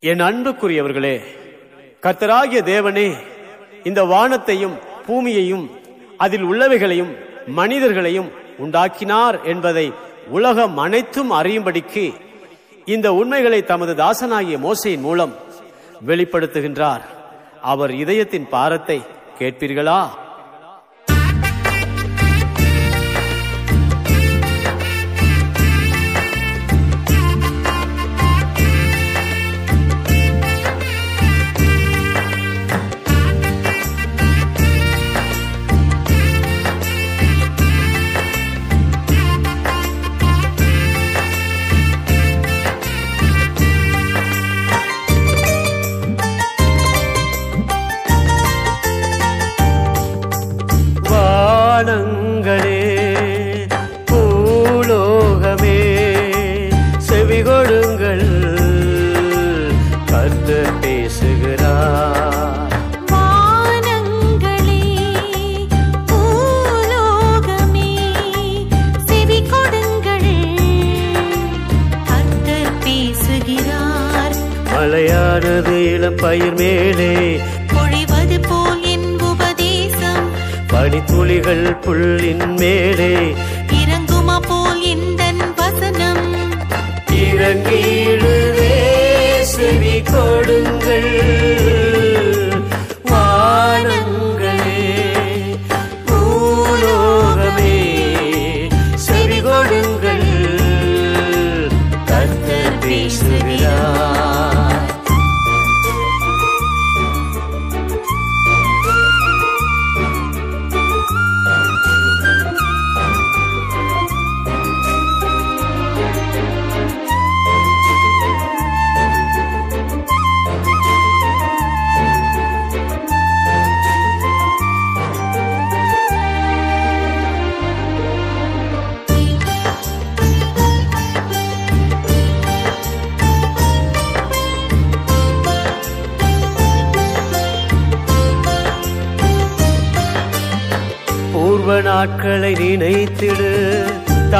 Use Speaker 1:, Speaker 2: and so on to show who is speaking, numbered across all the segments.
Speaker 1: என் அன்புக்குரியவர்களே கத்தராகிய தேவனே இந்த வானத்தையும் பூமியையும் அதில் உள்ளவைகளையும் மனிதர்களையும் உண்டாக்கினார் என்பதை உலகம் அனைத்தும் அறியும்படிக்கு இந்த உண்மைகளை தமது தாசனாகிய மோசையின் மூலம் வெளிப்படுத்துகின்றார். அவர் இதயத்தின் பாரத்தை கேட்பீர்களா? பனித்துளிகள் புல்லின் மேலே.
Speaker 2: இறங்குமா போல் எந்தன் வசனம்.
Speaker 1: இறங்கிடுவே செவி கொடுங்கள்.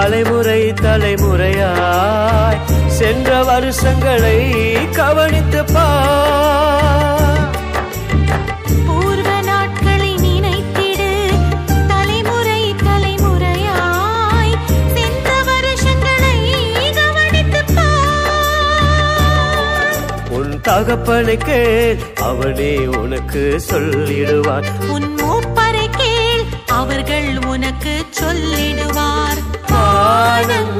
Speaker 1: தலைமுறை தலைமுறையாய் சென்ற வருஷங்களை கவனித்து பார்
Speaker 2: பூர்வ நாட்களை நினைத்திடு. தலைமுறை தலைமுறையாய் சென்ற வருஷங்களை கவனித்துப் பார்
Speaker 1: உன் தகப்பனுக்கு அவனே உனக்கு சொல்லிடுவான்.
Speaker 2: உன்
Speaker 1: வானங்களே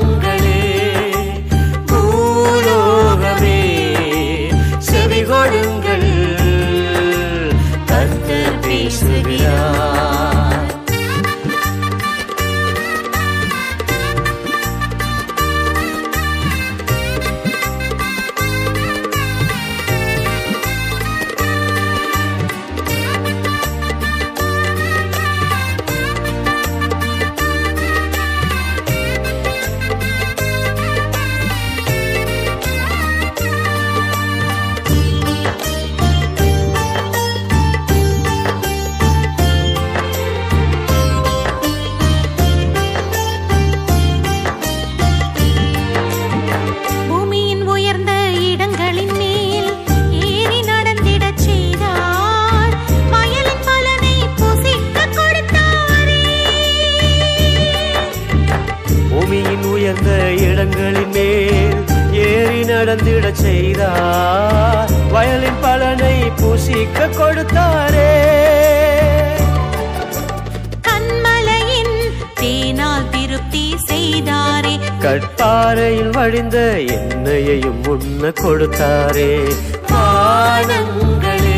Speaker 1: அழிந்த என்னையையும் எண்ணெயையும் முன்ன கொடுத்தாரே. வானங்களே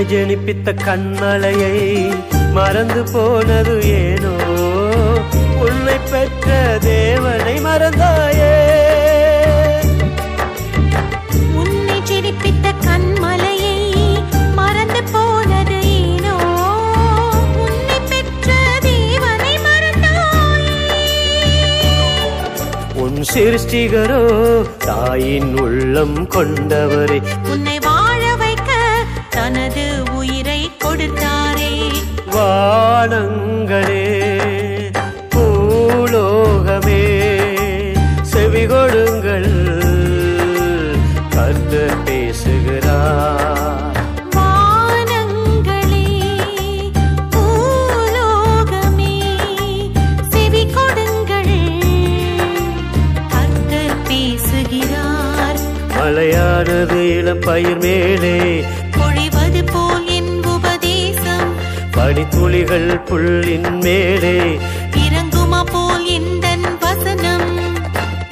Speaker 1: உன்னை ஜெனிப்பித்த கண்மலையை மறந்து போனது ஏனோ? உன்னை பெற்ற தேவனை மறந்தாயே.
Speaker 2: உன்னை ஜெனிப்பித்த கண்மலையை மறந்து போனது ஏனோ? உன்னை பெற்ற தேவனை மறந்தாயே.
Speaker 1: உன் சிருஷ்டிகரோ தாயின் உள்ளம் கொண்டவரே.
Speaker 2: கொடுத்தாரே.
Speaker 1: வானங்களே பூலோகமே செவி கொடுங்கள் கர்த்தர் பேசுகிறார்.
Speaker 2: வானங்களே பூலோகமே செவி கொடுங்கள் கர்த்தர் பேசுகிறார்.
Speaker 1: மலையானது இளம் பயிர் மேலே பனித்துளிகள் புல்லின் மேலே.
Speaker 2: இறங்குமா போல் எந்தன் வசனம்?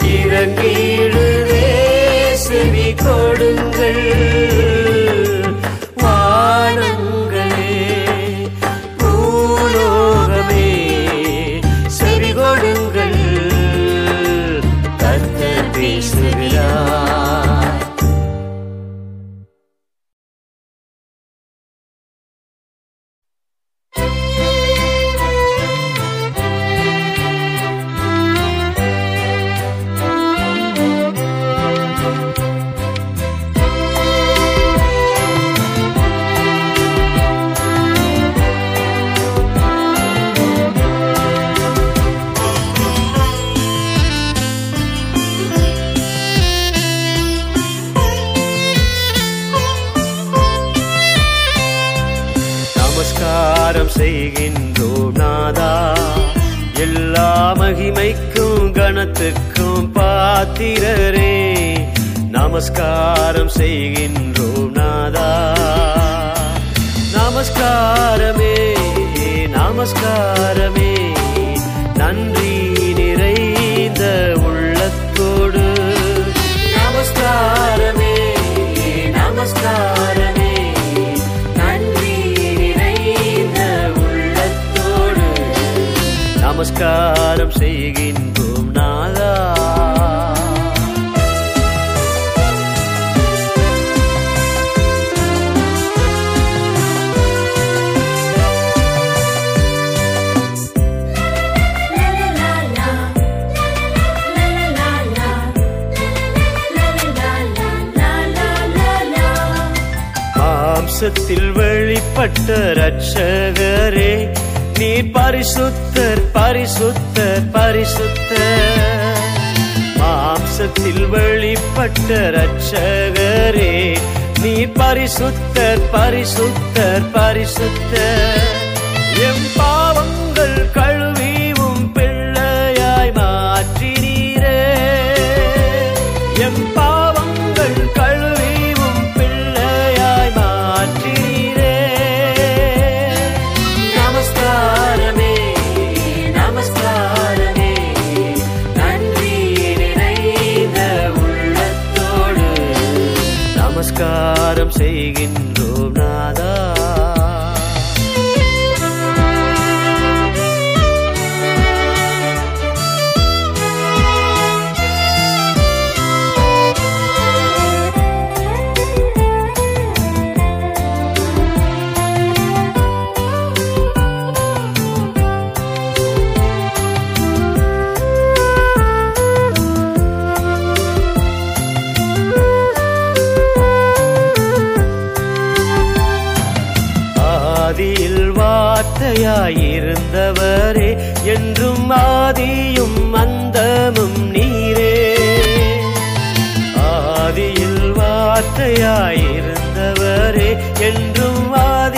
Speaker 1: இறங்கிடுவே செவி கொடுங்கள். பரிசுத்த ரட்சகரே நீ பரிசுத்தர் பரிசுத்தர் பரிசுத்தர். எம் வார்த்தையாயிருந்தவரே என்றும் ஆதியும் அந்தமும் நீரே. ஆதியில் வார்த்தையாயிருந்தவரே என்றும் ஆதி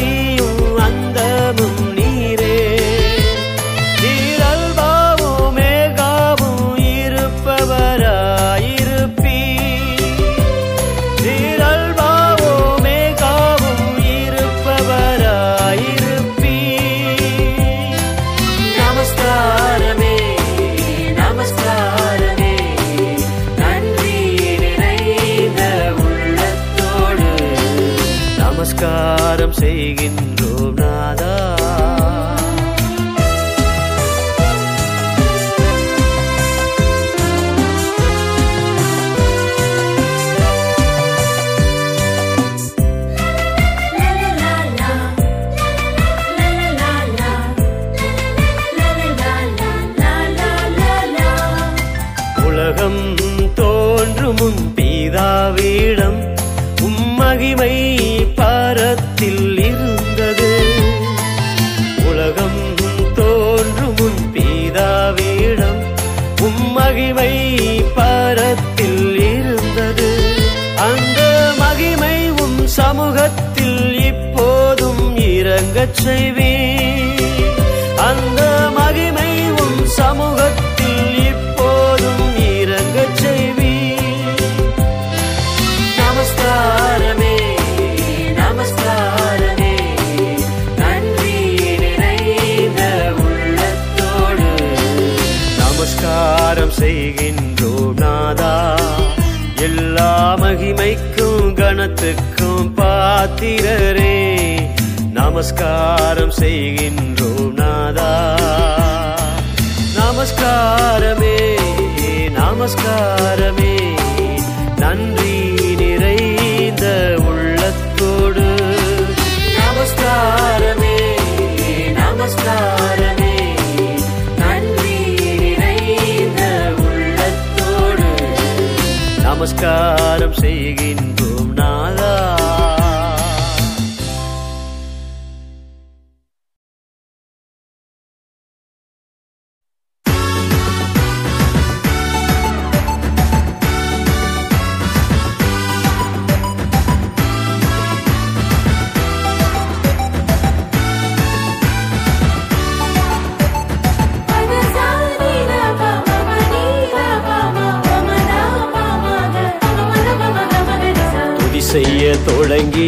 Speaker 1: செய்வே அந்த மகிமை உம் சமூகத்தில் இப்போதும் இறங்கச் செய்வே நமஸ்காரமே நமஸ்காரமே. நன்றி நிறைந்த உள்ளத்தோடு. நமஸ்காரம் செய்கின்றோம் நாதா. எல்லா மகிமைக்கும் கணத்துக்கும் பாத்திரரே. நமஸ்காரம் செய்கின்றோம் நாதா. நமஸ்காரமே நமஸ்காரமே. நன்றி நிறைந்த உள்ளத்தோடு. நமஸ்காரமே நமஸ்காரமே. நமஸ்காரம் செய்கின்றோம்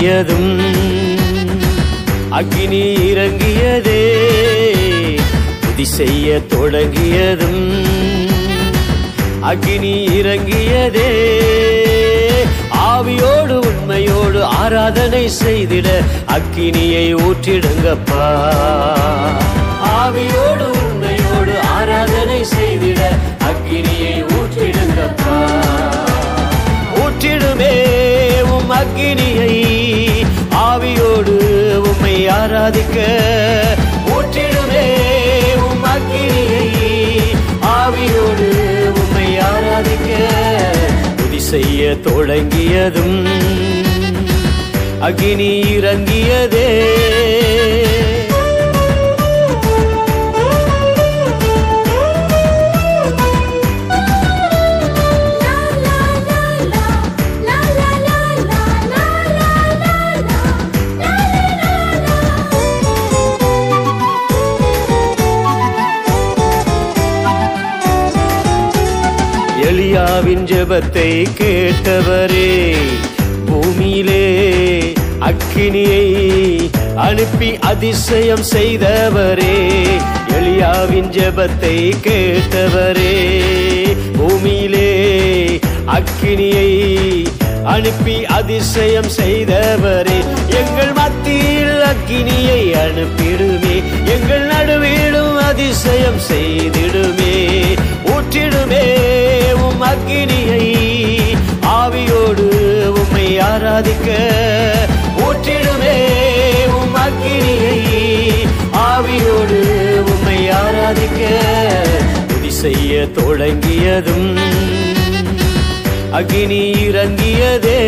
Speaker 1: தொடங்கியதும் அக்னி இறங்கியதே. துதி செய்ய தொடங்கியதும் அக்னி இறங்கியதே. ஆவியோடு உண்மையோடு ஆராதனை செய்திட அக்கினியை ஊற்றிடுங்கப்பா. ஆவியோடு உண்மையோடு ஆராதனை ஊற்றிடுமே உம் அக்கினியை ஆவியோடு உம்மை ஆராதிக்க. ஊற்றிடுமே உம் அக்கினியை ஆவியோடு உம்மை ஆராதிக்க. துதி செய்ய தொடங்கியதும் அக்னி இறங்கியதே. ஜெபத்தை கேட்டவரே பூமியிலே அக்கினியை அனுப்பி அதிசயம் செய்தவரே எளியாவின் ஜபத்தை கேட்டவரே பூமியிலே அக்கினியை அனுப்பி அதிசயம் செய்தவரே எங்கள் மத்தியில் அக்கினியை அனுப்பிடுமே எங்கள் நடுவிலும் அதிசயம் செய்திடுமே ஊற்றிடுமே. உம் அக்கினியை ஆவியோடு உம்மை ஆராதிக்க ஊற்றிடுமே உம் அக்கினியை ஆவியோடு உம்மை ஆராதிக்க. துதி செய்ய தொடங்கியதும் அக்னி இறங்கியதே.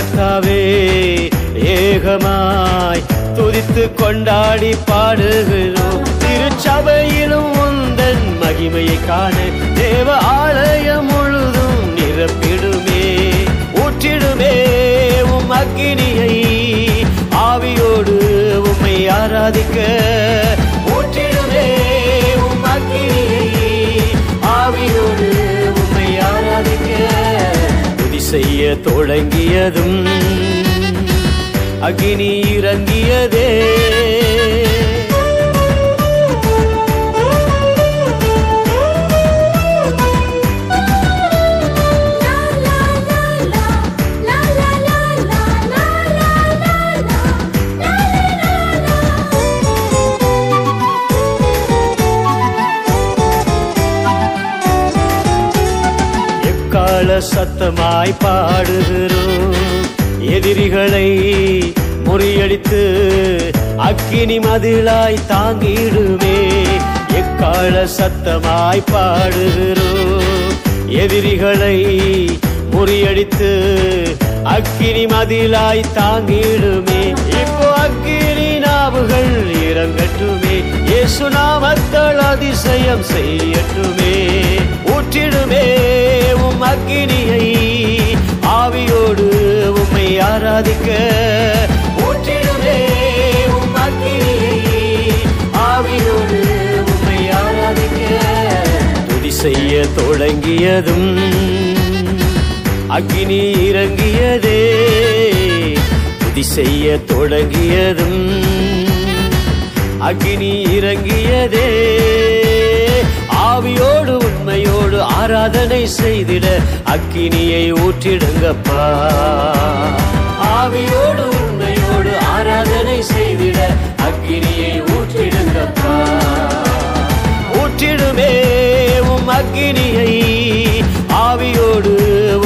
Speaker 1: கர்த்தாவே ஏகமாய் துதித்து கொண்டாடி பாடுகிறோம். திருச்சபையிலும் உந்தன் மகிமையை காண தேவ ஆலயம் முழுதும் நிரப்பிடுமே. ஊற்றிடுமே உம் அக்கினியை ஆவியோடு உம்மை ஆராதிக்க. துதி தொடங்கியதும் அக்னி இறங்கியதே. சத்தமாய் பாடுகிறோம் எதிரிகளை முறியடித்து அக்கினி மதிலாய் தாங்கிடுமே. எக்கால சத்தமாய் பாடுகிறோம் எதிரிகளை முறியடித்து அக்கினி மதிலாய் தாங்கிடுமே. இப்போ அக்கினி நாவுகள் இறங்கட்டுமே இயேசு நாமத்தால் அதிசயம் செய்யட்டுமே. ஊற்றிடுமே. எரியும் அக்கினியை ஆவியோடு உம்மை ஆராதிக்க. ஊற்றிடுமே உம் அக்கினியை ஆவியோடு உம்மை ஆராதிக்க. துதி செய்ய தொடங்கியதும் அக்கினி இறங்கியதே. துதி செய்ய தொடங்கியதும் அக்கினி இறங்கியதே. ஆவியோடு ஆராதனை செய்திட அக்கினியை ஊற்றிடுங்கப்பா. ஆவியோடு உண்மையோடு ஆராதனை செய்திட அக்கினியை ஊற்றிடுங்கப்பா. ஊற்றிடுமே உம் அக்கினியை ஆவியோடு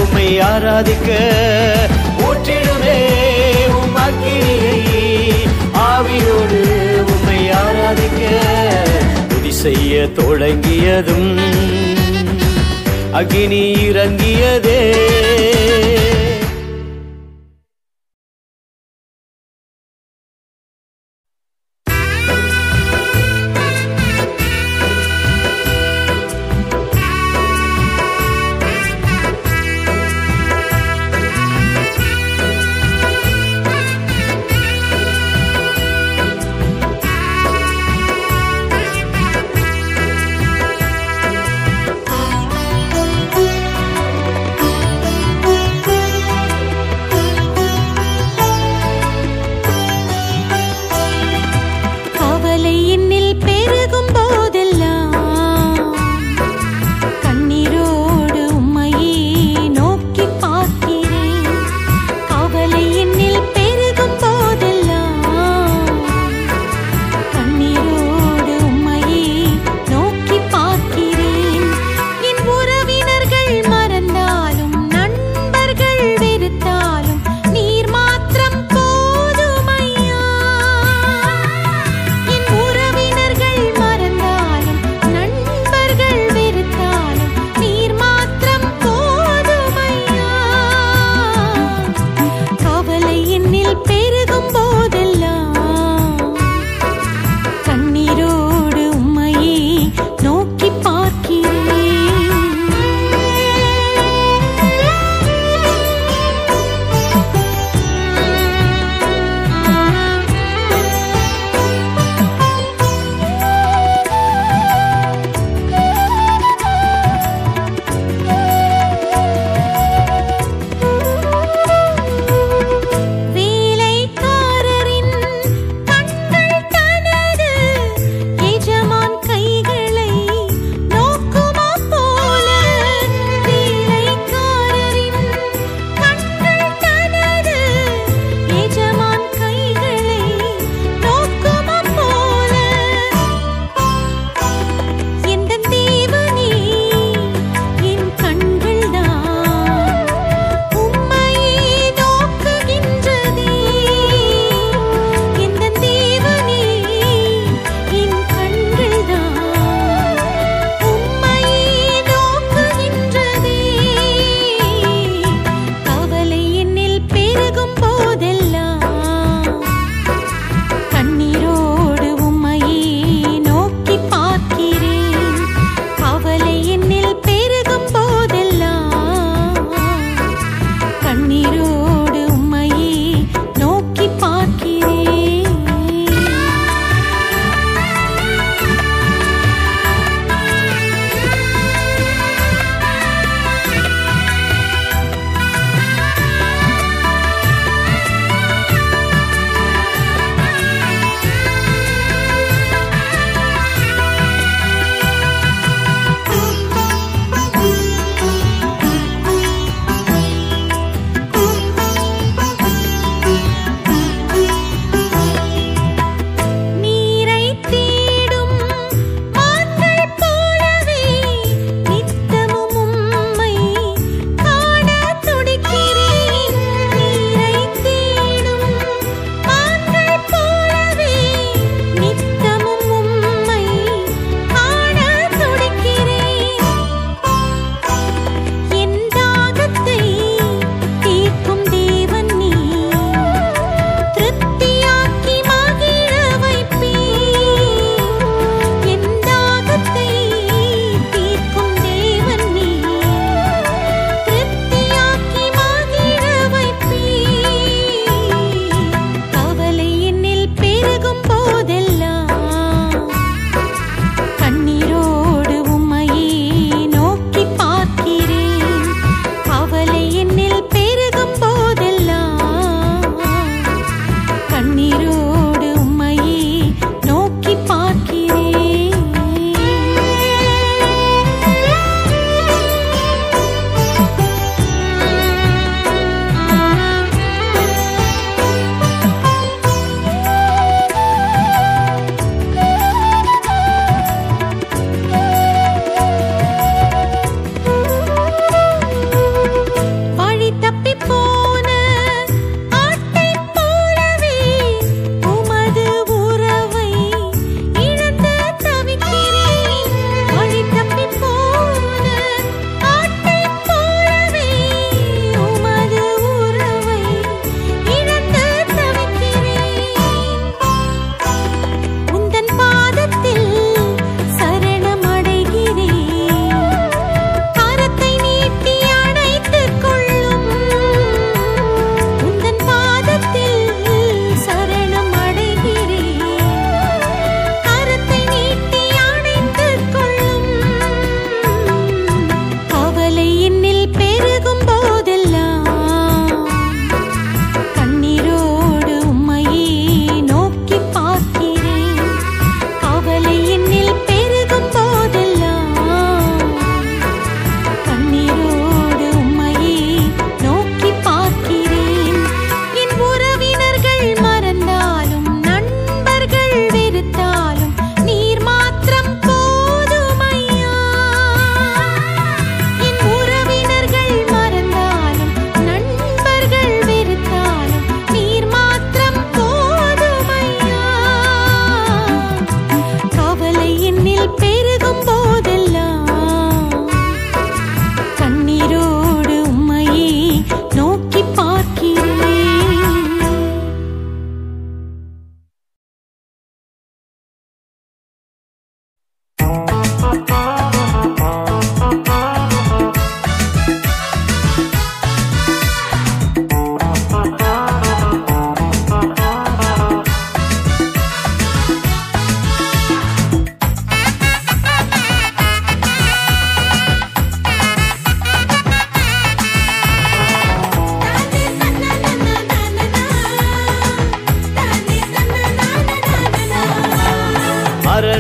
Speaker 1: உம்மை ஆராதிக்க. ஊற்றிடுமே உம் அக்கினியை ஆவியோடு உம்மை ஆராதிக்க. துதி செய்ய தொடங்கியதும் அக்னி இறங்கியதே.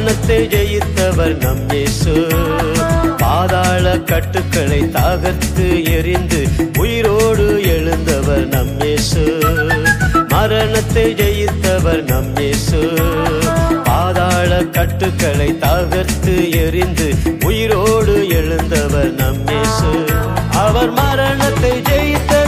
Speaker 1: மரணத்தை ஜெயித்தவர் நம் இயேசு. பாதாள கட்டுக்களை தாகத்து எரிந்து உயிரோடு எழுந்தவர் நம் இயேசு. மரணத்தை ஜெயித்தவர் நம் இயேசு. பாதாள கட்டுக்களை தகர்த்து எரிந்து உயிரோடு எழுந்தவர் நம் இயேசு. அவர் மரணத்தை ஜெயித்த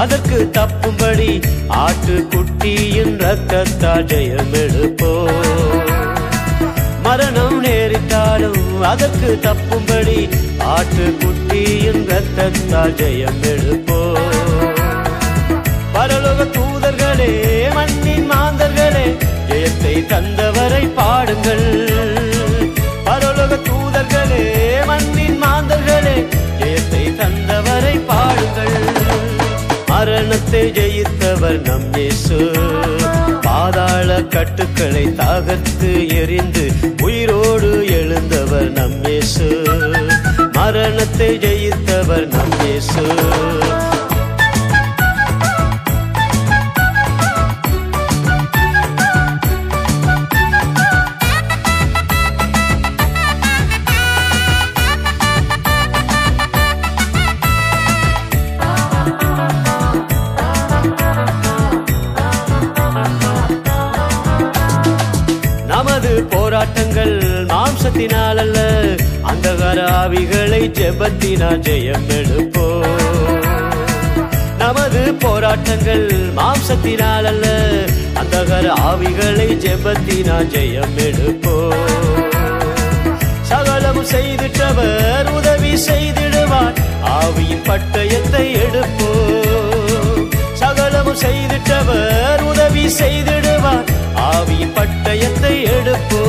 Speaker 1: அதற்கு தப்பும்படி ஆட்டுக்குட்டியின் ரத்தத்தால் ஜெயம் எடுப்போ மரணம் நேரிட்டாலும் அதற்கு தப்பும்படி ஆட்டுக்குட்டியின் ரத்தத்தால் ஜெயம் எடுப்போ பரலோக தூதர்களே மண்ணின் மாந்தர்களே ஜெயத்தை தந்தவரை பாடுங்கள். பரலோக தூதர்களே மண்ணின் மாந்தர்களே ஜெயத்தை தந்தவரை பாடுங்கள். மரணத்தை ஜெயித்தவர் நம் இயேசு. பாதாள கட்டுக்களை தாகத்து எரிந்து உயிரோடு எழுந்தவர் நம் இயேசு. மரணத்தை ஜெயித்தவர் நம் இயேசு. மாம்சத்தினால் அல்ல அந்தகார ஆவிகளை ஜெபத்தினால் ஜெயம் எடுப்போ நமது போராட்டங்கள் மாம்சத்தினால் அல்ல அந்தகார ஆவிகளை ஜெபத்தினால் ஜெயம் எடுப்போ சகலம் செய்திட்டவர் உதவி செய்திடுவார். ஆவியின் பட்டயத்தை எடுப்போ. சகலமும் செய்திட்டவர் உதவி செய்திடுவார். ஆவியின் பட்டயத்தை எடுப்போ.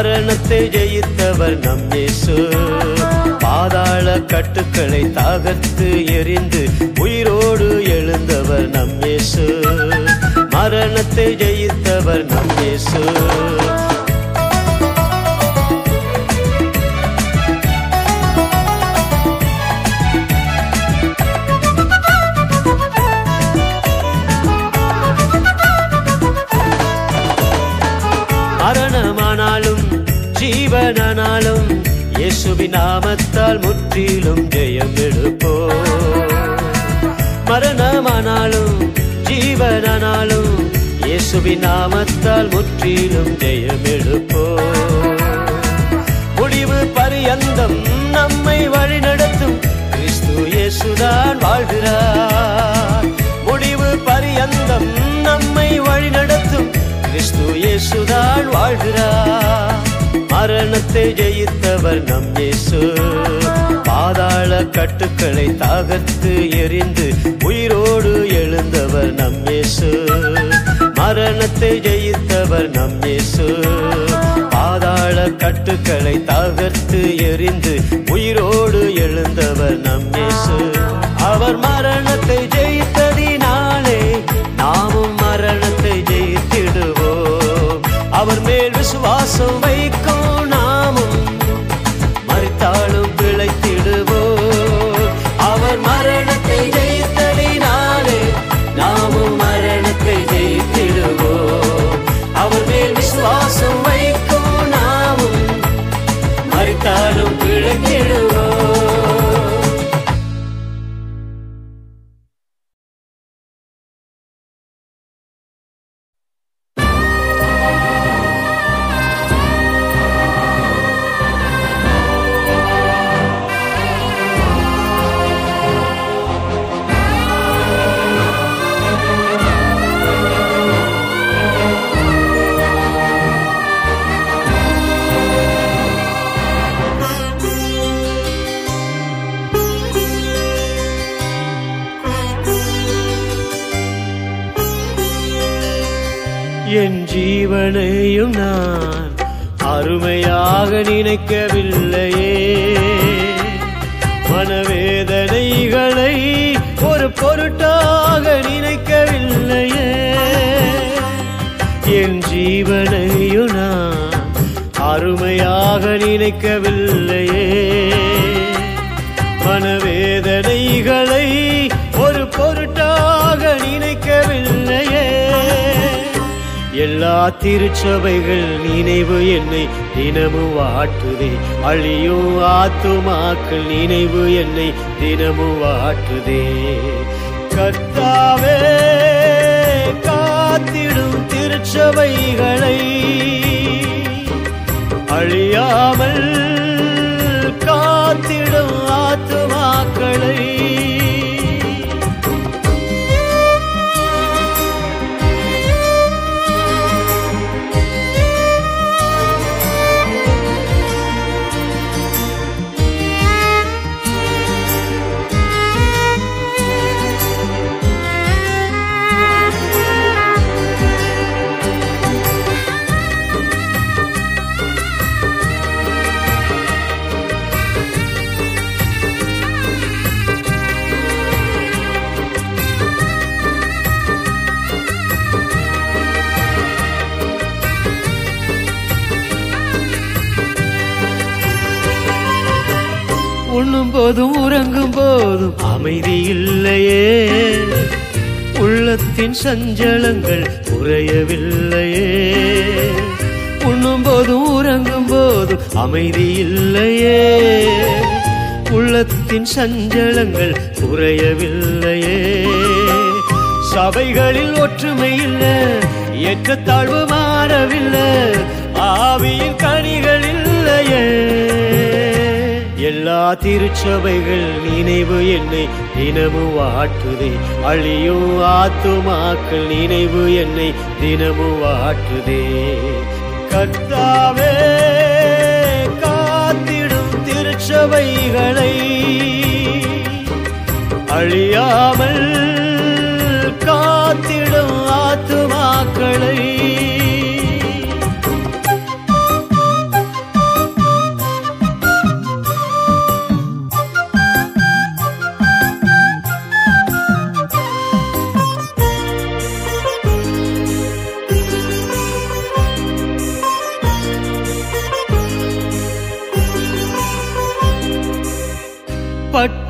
Speaker 1: மரணத்தை ஜெயித்தவர் நம் இயேசு. பாதாள கட்டுக்களை தாகத்து எரிந்து உயிரோடு எழுந்தவர் நம் இயேசு. மரணத்தை ஜெயித்தவர் நம் இயேசு. இயேசுவின் நாமத்தால் முற்றிலும் ஜெயம் எடுப்போ மரணமானாலும் ஜீவனானாலும் இயேசுவின் நாமத்தால் முற்றிலும் ஜெயம் எடுப்போ முடிவு பரியந்தம் நம்மை வழிநடத்தும் கிறிஸ்து இயேசுதான் வாழ்கிறார். முடிவு பரியந்தம் நம்மை வழிநடத்தும் கிறிஸ்து இயேசுதான் மரணத்தை ஜெயித்தவர் நம் இயேசு. பாதாள கட்டுக்களை தாகத்து எரிந்து உயிரோடு எழுந்தவர் நம் இயேசு. மரணத்தை ஜெயித்தவர் நம் இயேசு. பாதாள கட்டுக்களை தாகத்து எரிந்து உயிரோடு எழுந்தவர் நம் இயேசு. அவர் மரணத்தை ஜெயித்ததினாலே கவனிக்கவில்லையே மனவேதனைகளை ஒரு பொருட்டாக நினைக்கவில்லையே. என் ஜீவனையும் நான் அருமையாக நினைக்கவில்லையே. மனவே எல்லா திருச்சபைகள் நினைவு என்னை தினமும் வாட்டுதே. அழியும் ஆத்துமாக்கள் நினைவு என்னை தினமும் வாட்டுதே. கர்த்தாவே காத்திடும் திருச்சபைகளை அழியாமல் காத்திடும் ஆத்துமாக்களை போதும் உறங்கும் போதும். அமைதி இல்லையே. உள்ளத்தின் சஞ்சலங்கள் குறையவில்லையே உண்ணும் போதும் உறங்கும் போதும். அமைதி இல்லையே. உள்ளத்தின் சஞ்சலங்கள் குறையவில்லையே சபைகளில் ஒற்றுமை இல்லை ஏற்றத்தாழ்வு மாறவில்லை. ஆவியின் கனிகள் இல்லையே. எல்லா திருச்சபைகள் நினைவு என்னை தினமும் வாட்டுதே அழியும் ஆத்துமாக்கள் நினைவு என்னை தினமும் வாட்டுதே கத்தாவே காத்திடும் திருச்சபைகளை அழியாமல் காத்திடும் ஆத்துமாக்களை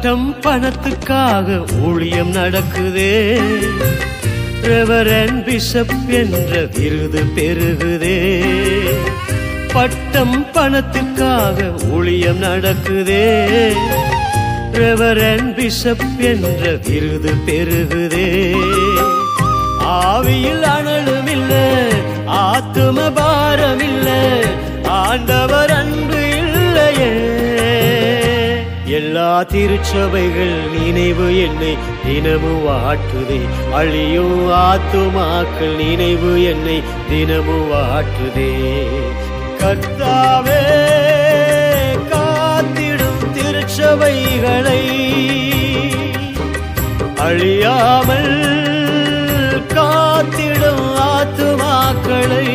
Speaker 1: பட்டம் பணத்துக்காக ஊழியம் நடக்குதே. ரெவரன் பிஷப் என்ற விருது பெருகுதே பட்டம் பணத்துக்காக ஊழியம் நடக்குதே. ரெவரன் பிஷப் என்ற விருது பெருகுதே ஆவியில் அனலும் இல்ல ஆத்தும பாரம் இல்ல ஆண்டவர் அன்பு இல்லையே. எல்லா திருச்சபைகள் நினைவு என்னை தினமும் வாட்டுதே அழியும் ஆத்துமாக்கள் நினைவு என்னை தினமும் வாட்டுதே கர்த்தாவே காத்திடும் திருச்சபைகளை அழியாமல் காத்திடும் ஆத்துமாக்களை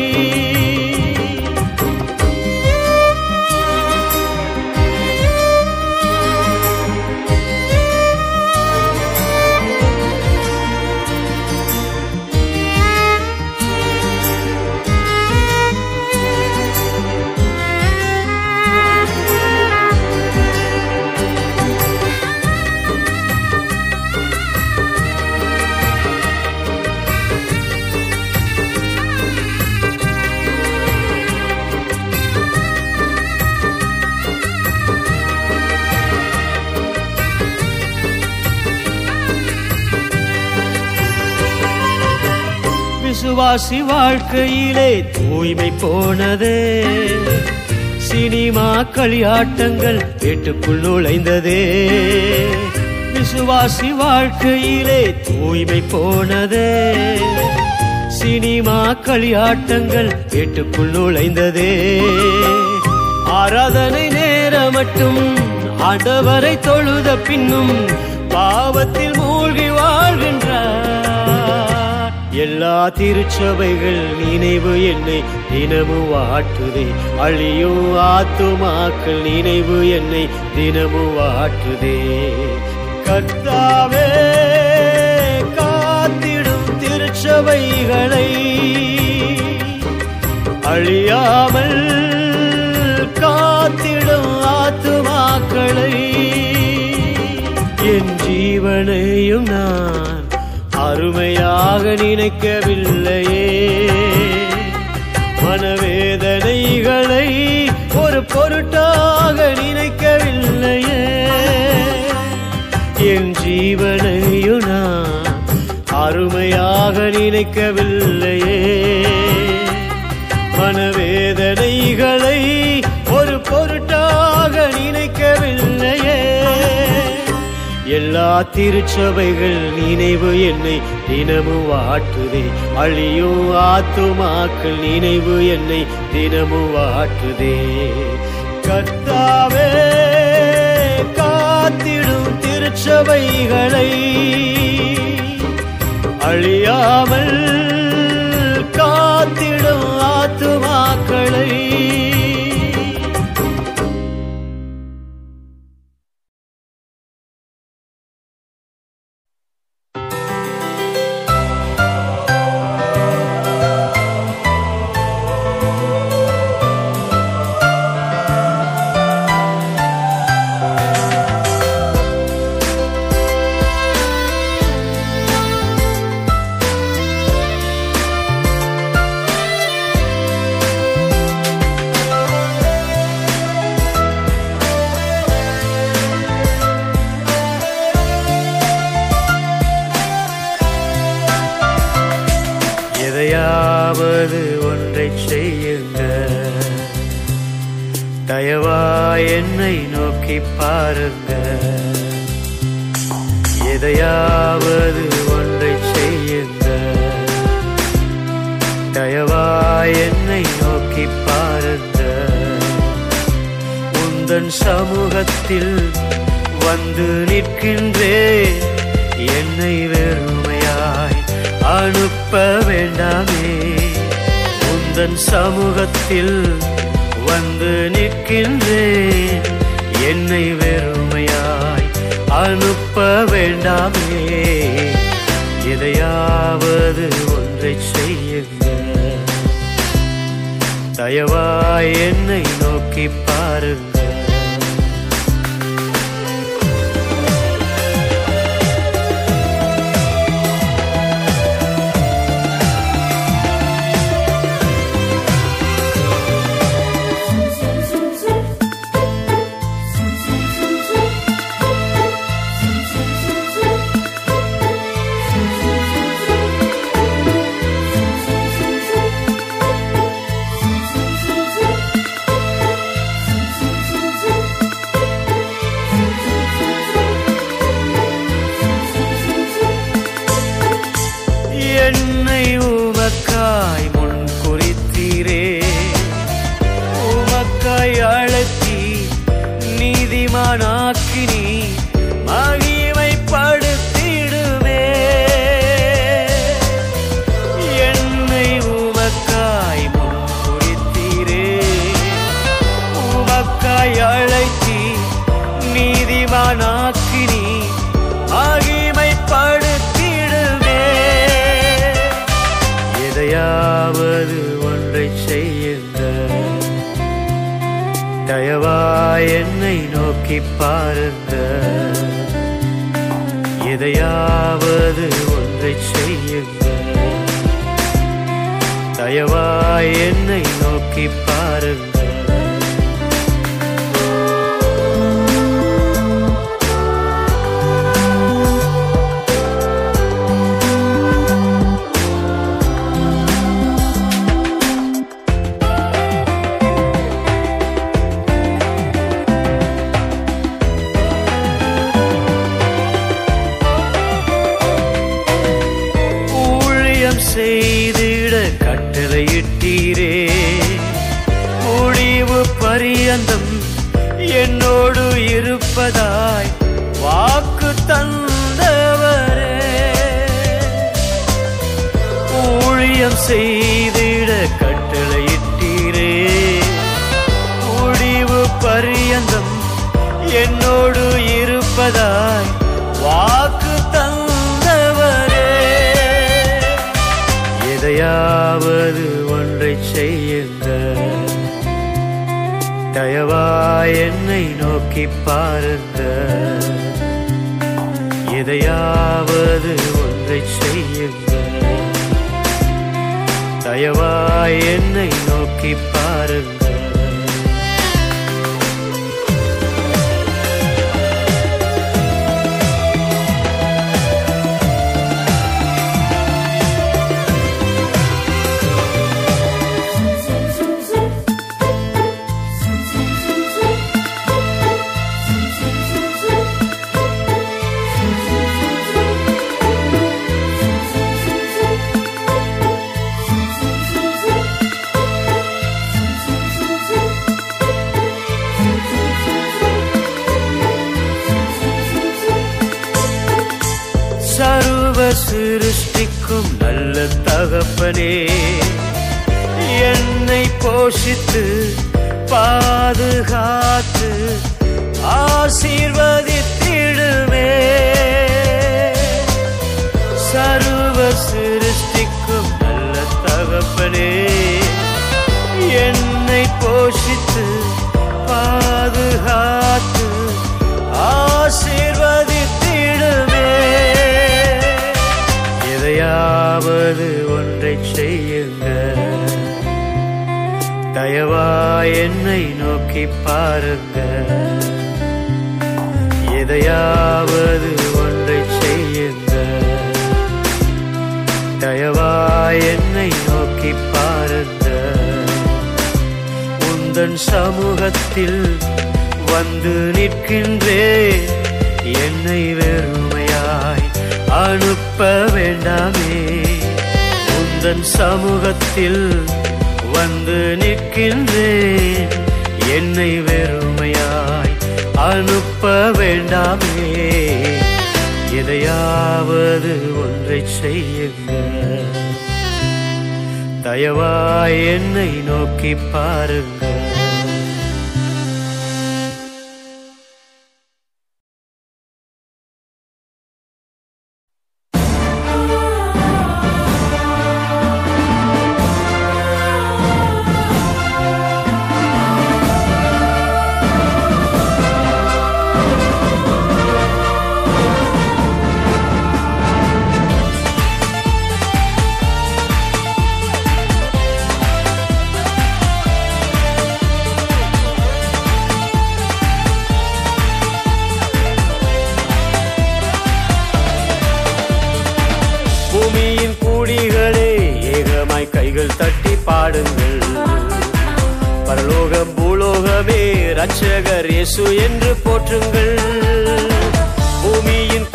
Speaker 1: விசுவாசி வாழ்க்கையிலே தூய்மை போனதே. சினிமா களியாட்டங்கள் வீட்டுக்குள் நுழைந்ததே. விசுவாசி வாழ்க்கையிலே தூய்மை போனதே. சினிமா களியாட்டங்கள் வீட்டுக்குள் நுழைந்ததே. ஆராதனை நேரம் மட்டும் ஆண்டவரை தொழுத பின்னும் பாவத்தில் மூழ்கி வாழ்கின்றார். எல்லா திருச்சபைகள் நினைவு என்னை தினமும் வாட்டுதே அழியும் ஆத்துமாக்கள் நினைவு என்னை தினமும் வாட்டுதே கர்த்தாவே காத்திடும் திருச்சபைகளை அழியாமல் காத்திடும் ஆத்துமாக்களை என் ஜீவனையும் நான் அருமையாக நினைக்கவில்லையே. மனவேதனைகளை ஒரு பொருட்டாக நினைக்கவில்லையே. என் ஜீவனையும் நான் அருமையாக நினைக்கவில்லையே. மனவேதனைகளை எல்லா திருச்சபைகள் நினைவு என்னை தினமும் வாட்டுதே அழியும் ஆத்துமாக்கள் நினைவு என்னை தினமும் வாட்டுதே கர்த்தாவே காத்திடும் திருச்சபைகளை அழியாமல் காத்திடும் ஆத்துமாக்களை நோக்கி இருப்பதாய் வாக்கு தந்தவரே. ஊழியம் செய்திட கட்டளையிட்டீரே முடிவு பரியந்தம் என்னோடு இருப்பதாய் வாக்கு தந்தவரே. எதையாவது ஒன்றை செய்யுங்க தயவாய் என்னை நோக்கி பாருங்க எதையாவது ஒன்றை செய்யுங்க. தயவாய் என்னை நோக்கி பாருங்க. தகப்பனே என்னை போஷித்து பாதுகாத்து ஆசீர்வதித்திடுமே. சர்வ சிருஷ்டிக்கும் நல்ல தகப்பனே என்னை போஷித்து என்னை நோக்கி பாருங்க. எதையாவது ஒன்றை செய்யுங்க. தயவா என்னை நோக்கி பாருங்க. உந்தன் சமூகத்தில் வந்து நிற்கின்றேன். என்னை வெறுமையாய் அனுப்ப வேண்டாமே. உந்தன் சமூகத்தில் வந்து நிற்கின்றேன். என்னை வெறுமையாய் அனுப்ப வேண்டாமே. எதையாவது ஒன்றை செய்யுங்கள் தயவாய் என்னை நோக்கி பாருங்கள்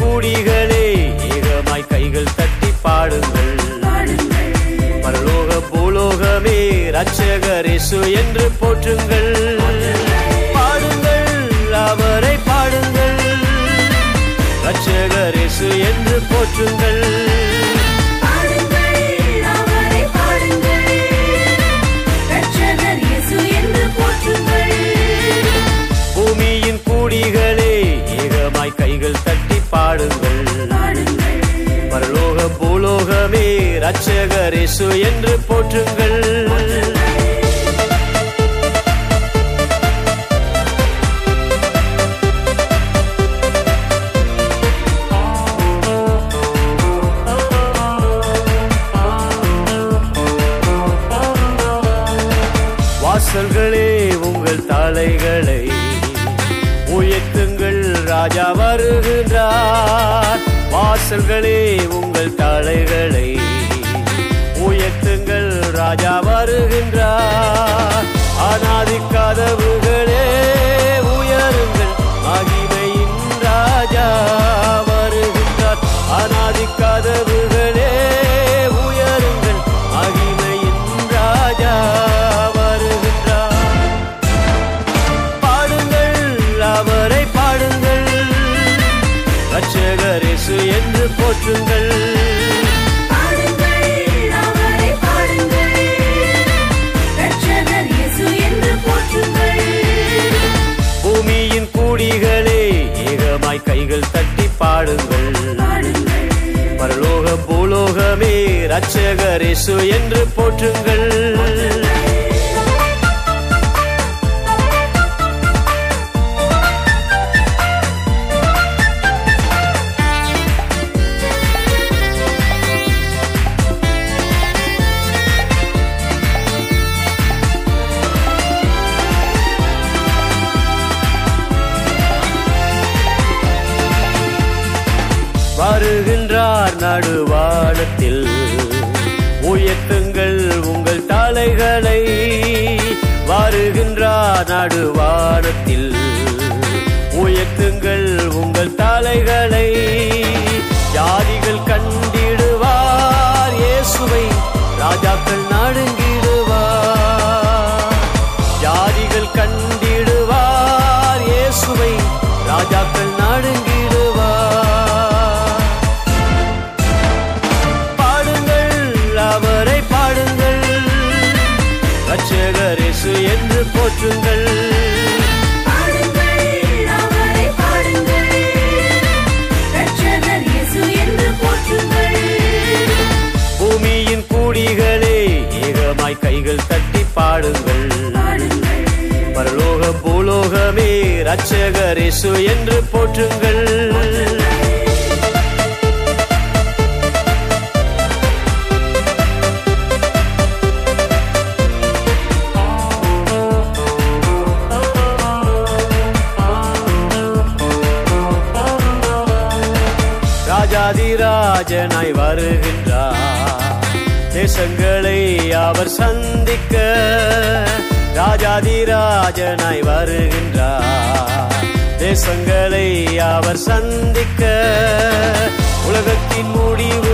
Speaker 1: கூடிகளே ஏகமாய் கைகள் தட்டி பாடுங்கள். பரலோக பூலோகமே ரட்சகர் என்று போற்றுங்கள். பாடுங்கள் அவரை பாடுங்கள். ரட்சகர் என்று போற்றுங்கள். பூலோகமே ரட்சகர் என்று போற்றுங்கள். வாசல்களே உங்கள் தலைகளை உயர்த்துங்கள் ராஜா வருகின்றார் வாசல்களே உங்கள் தலைகளை உயர்த்துங்கள். ராஜா வருகின்றார். அனாதி கதவுகளே உயருங்கள். மகிமையின் ராஜா வருகின்றார். அனாதி கதவு ரட்சகரேசு என்று போற்றுங்கள்.
Speaker 3: அவர்
Speaker 1: சந்திக்க உலகத்தின் முடிவு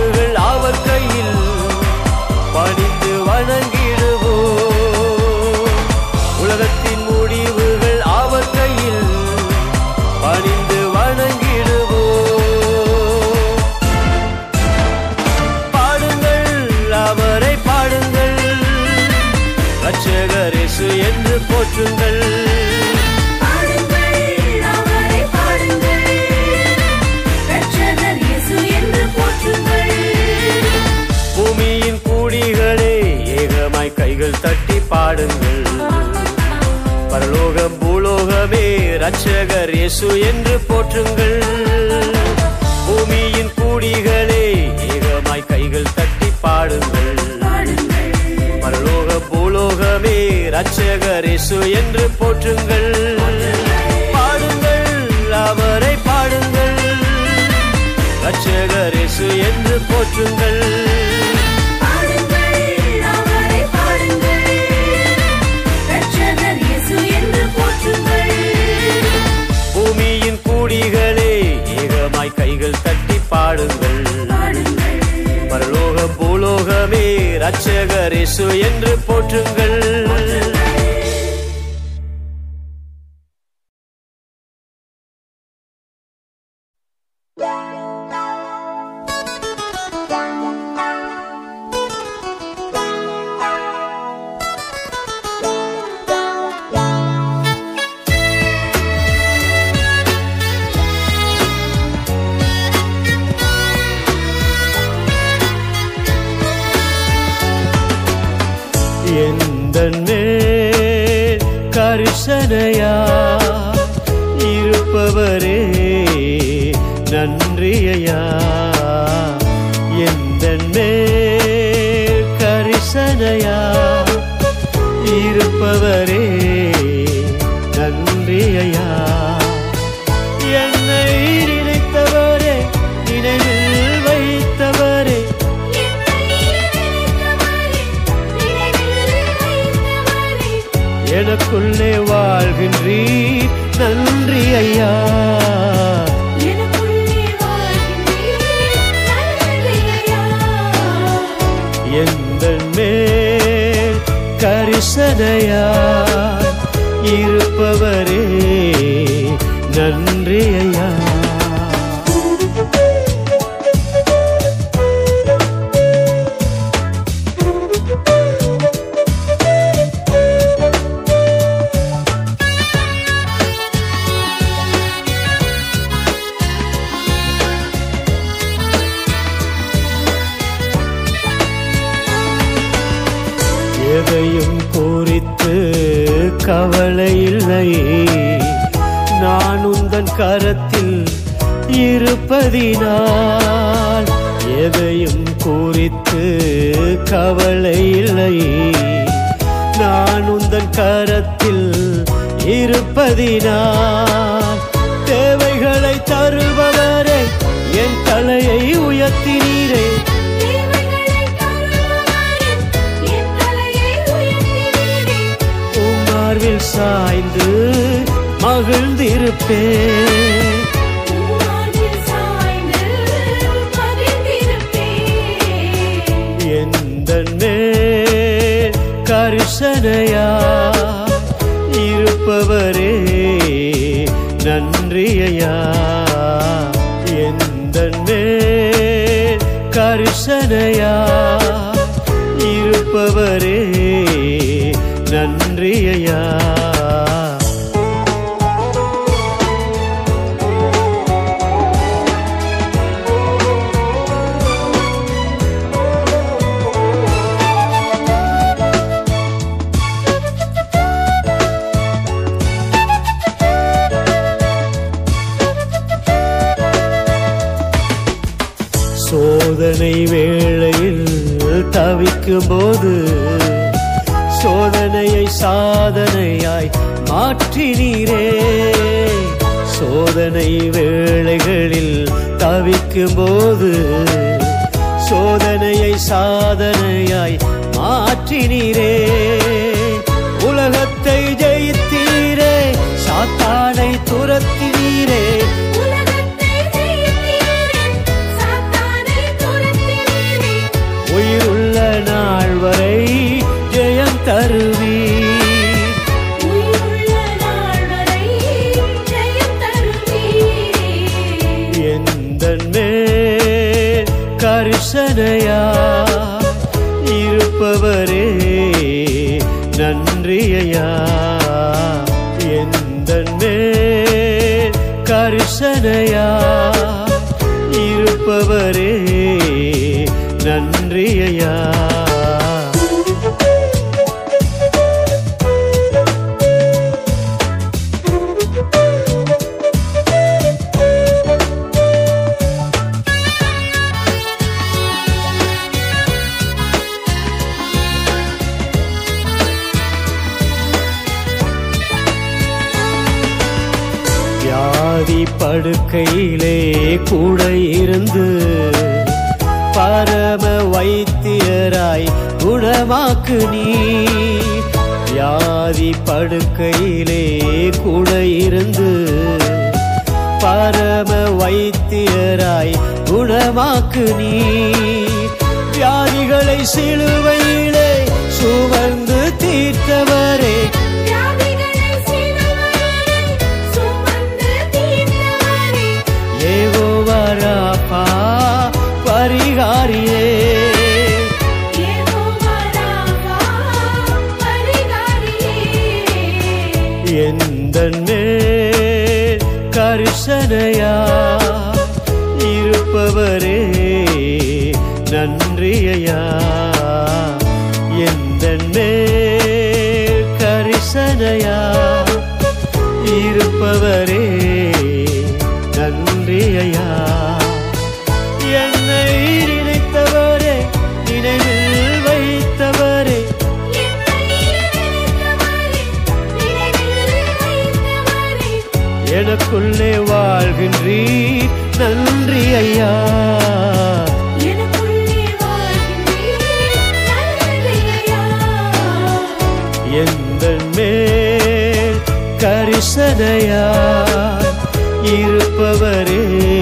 Speaker 1: ரட்சகர் இயேசு என்று போற்றுங்கள். பூமியின் கூடிகளே ஏகமாய் கைகள் தட்டி பாடுங்கள். பரலோக பூலோகமே ரட்சகர் இயேசு என்று போற்றுங்கள். பாடுங்கள் அவரை பாடுங்கள். ரட்சகர் இயேசு என்று போற்றுங்கள்.
Speaker 3: தெய்வமே ரட்சகரேசு என்று போற்றுங்கள்.
Speaker 1: எந்த கரிசனையா? இருப்பவரே நன்றியா எந்த கரிசனையா? இருப்பவரே இருப்பவர். பதிந்திருப்பேன் கரிசனையா இருப்பவரே நன்றியையா. எந்த கரிசனையா இருப்பவரே நன்றியையா. மாற்றினீரே சோதனை வேளைகளில் தவிக்கும் போது சோதனையை சாதனையாய் மாற்றினீரே. உலகத்தை ஜெயித்தீரே சாத்தானை துரத்தினீரே.
Speaker 3: கருணையா
Speaker 1: எந்த கரிசனையா? இருப்பவரே நன்றியா நீ விசதையா இருப்பவரே.